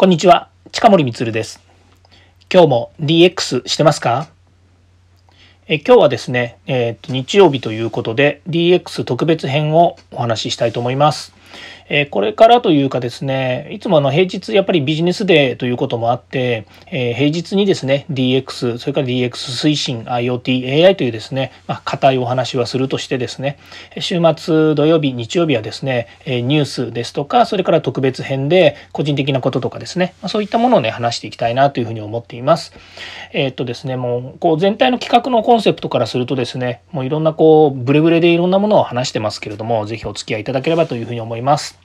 こんにちは、近森光です。今日も DX してますか？え今日はですね、えー、と日曜日ということで DX 特別編をお話ししたいと思います。えこれからというかですね、いつもの平日やっぱりビジネスデーということもあって、え平日にですね、DX、それから DX 推進、IoT、AI というですね、まあ、硬いお話はするとしてですね、週末土曜日、日曜日はですね、えニュースですとか、それから特別編で個人的なこととかですね、まそういったものをね、話していきたいなというふうに思っています。えー、っとですね、もう、こう全体の企画のコンセプトからするとですね、もういろんなこう、ブレブレでいろんなものを話してますけれども、是非お付き合いいただければというふうに思います。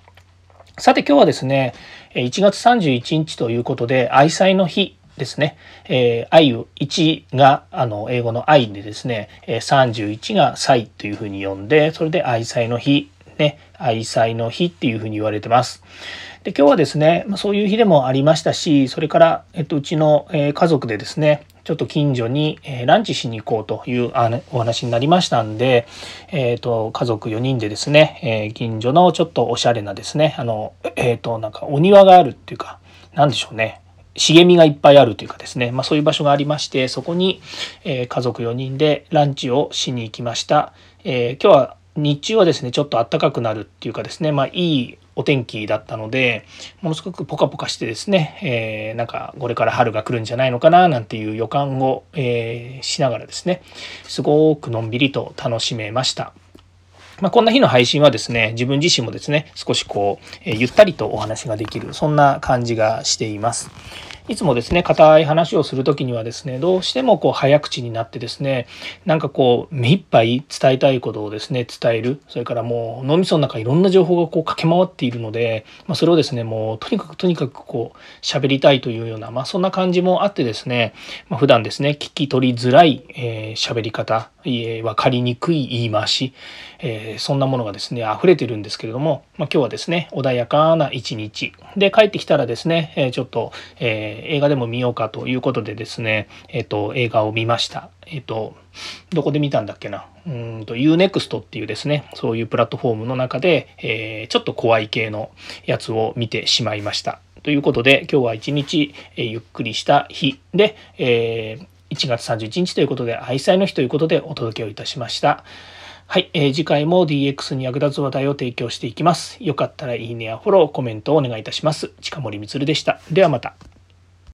さて今日はですね、1月31日ということで、愛妻の日ですね。えー、愛を1が、あの、英語の愛でですね、31が祭というふうに呼んで、それで愛妻の日、ね、愛妻の日っていうふうに言われてます。で、今日はですね、そういう日でもありましたし、それから、えっと、うちの家族でですね、ちょっと近所にえランチしに行こうというあお話になりましたんで、えー、と家族4人でですね、え近所のちょっとおしゃれなですねあの、えー、となんかお庭があるっていうか何でしょうね茂みがいっぱいあるというかですね、まあ、そういう場所がありましてそこに、え家族4人でランチをしに行きました、えー、今日は日中はですねちょっと暖かくなるっていうかですねまあいいお天気だったのでものすごくポカポカしてですね、えー、なんかこれから春が来るんじゃないのかななんていう予感を、えー、しながらですねすごくのんびりと楽しめました。まあ、こんな日の配信はですね自分自身もですね少しこう、えー、ゆったりとお話ができるそんな感じがしています。いつもですね、硬い話をする時にはですね、どうしてもこう早口になってですね、なんかこう目いっぱい伝えたいことをですね、伝える。それからもう脳みその中いろんな情報がこう駆け回っているので、まあ、それをですね、もうとにかくとにかくこう喋りたいというような、まあそんな感じもあってですね、まあ、普段ですね、聞き取りづらい喋、えー、り方、え、分かりにくい言い回し、えー、そんなものがですね、溢れてるんですけれども、まあ、今日はですね、穏やかな一日。で、帰ってきたらですね、えちょっと、え映画でも見ようかということでですね、えっ、と、映画を見ました。えっ、と、どこで見たんだっけな？うんと、UNEXT っていうですね、そういうプラットフォームの中で、えちょっと怖い系のやつを見てしまいました。ということで、今日は一日、えゆっくりした日で、え1月31日ということで、愛妻の日ということでお届けをいたしました。はい、えー、次回も DX に役立つ話題を提供していきます。よかったらいいねやフォロー、コメントをお願いいたします。近森光でした。ではまた。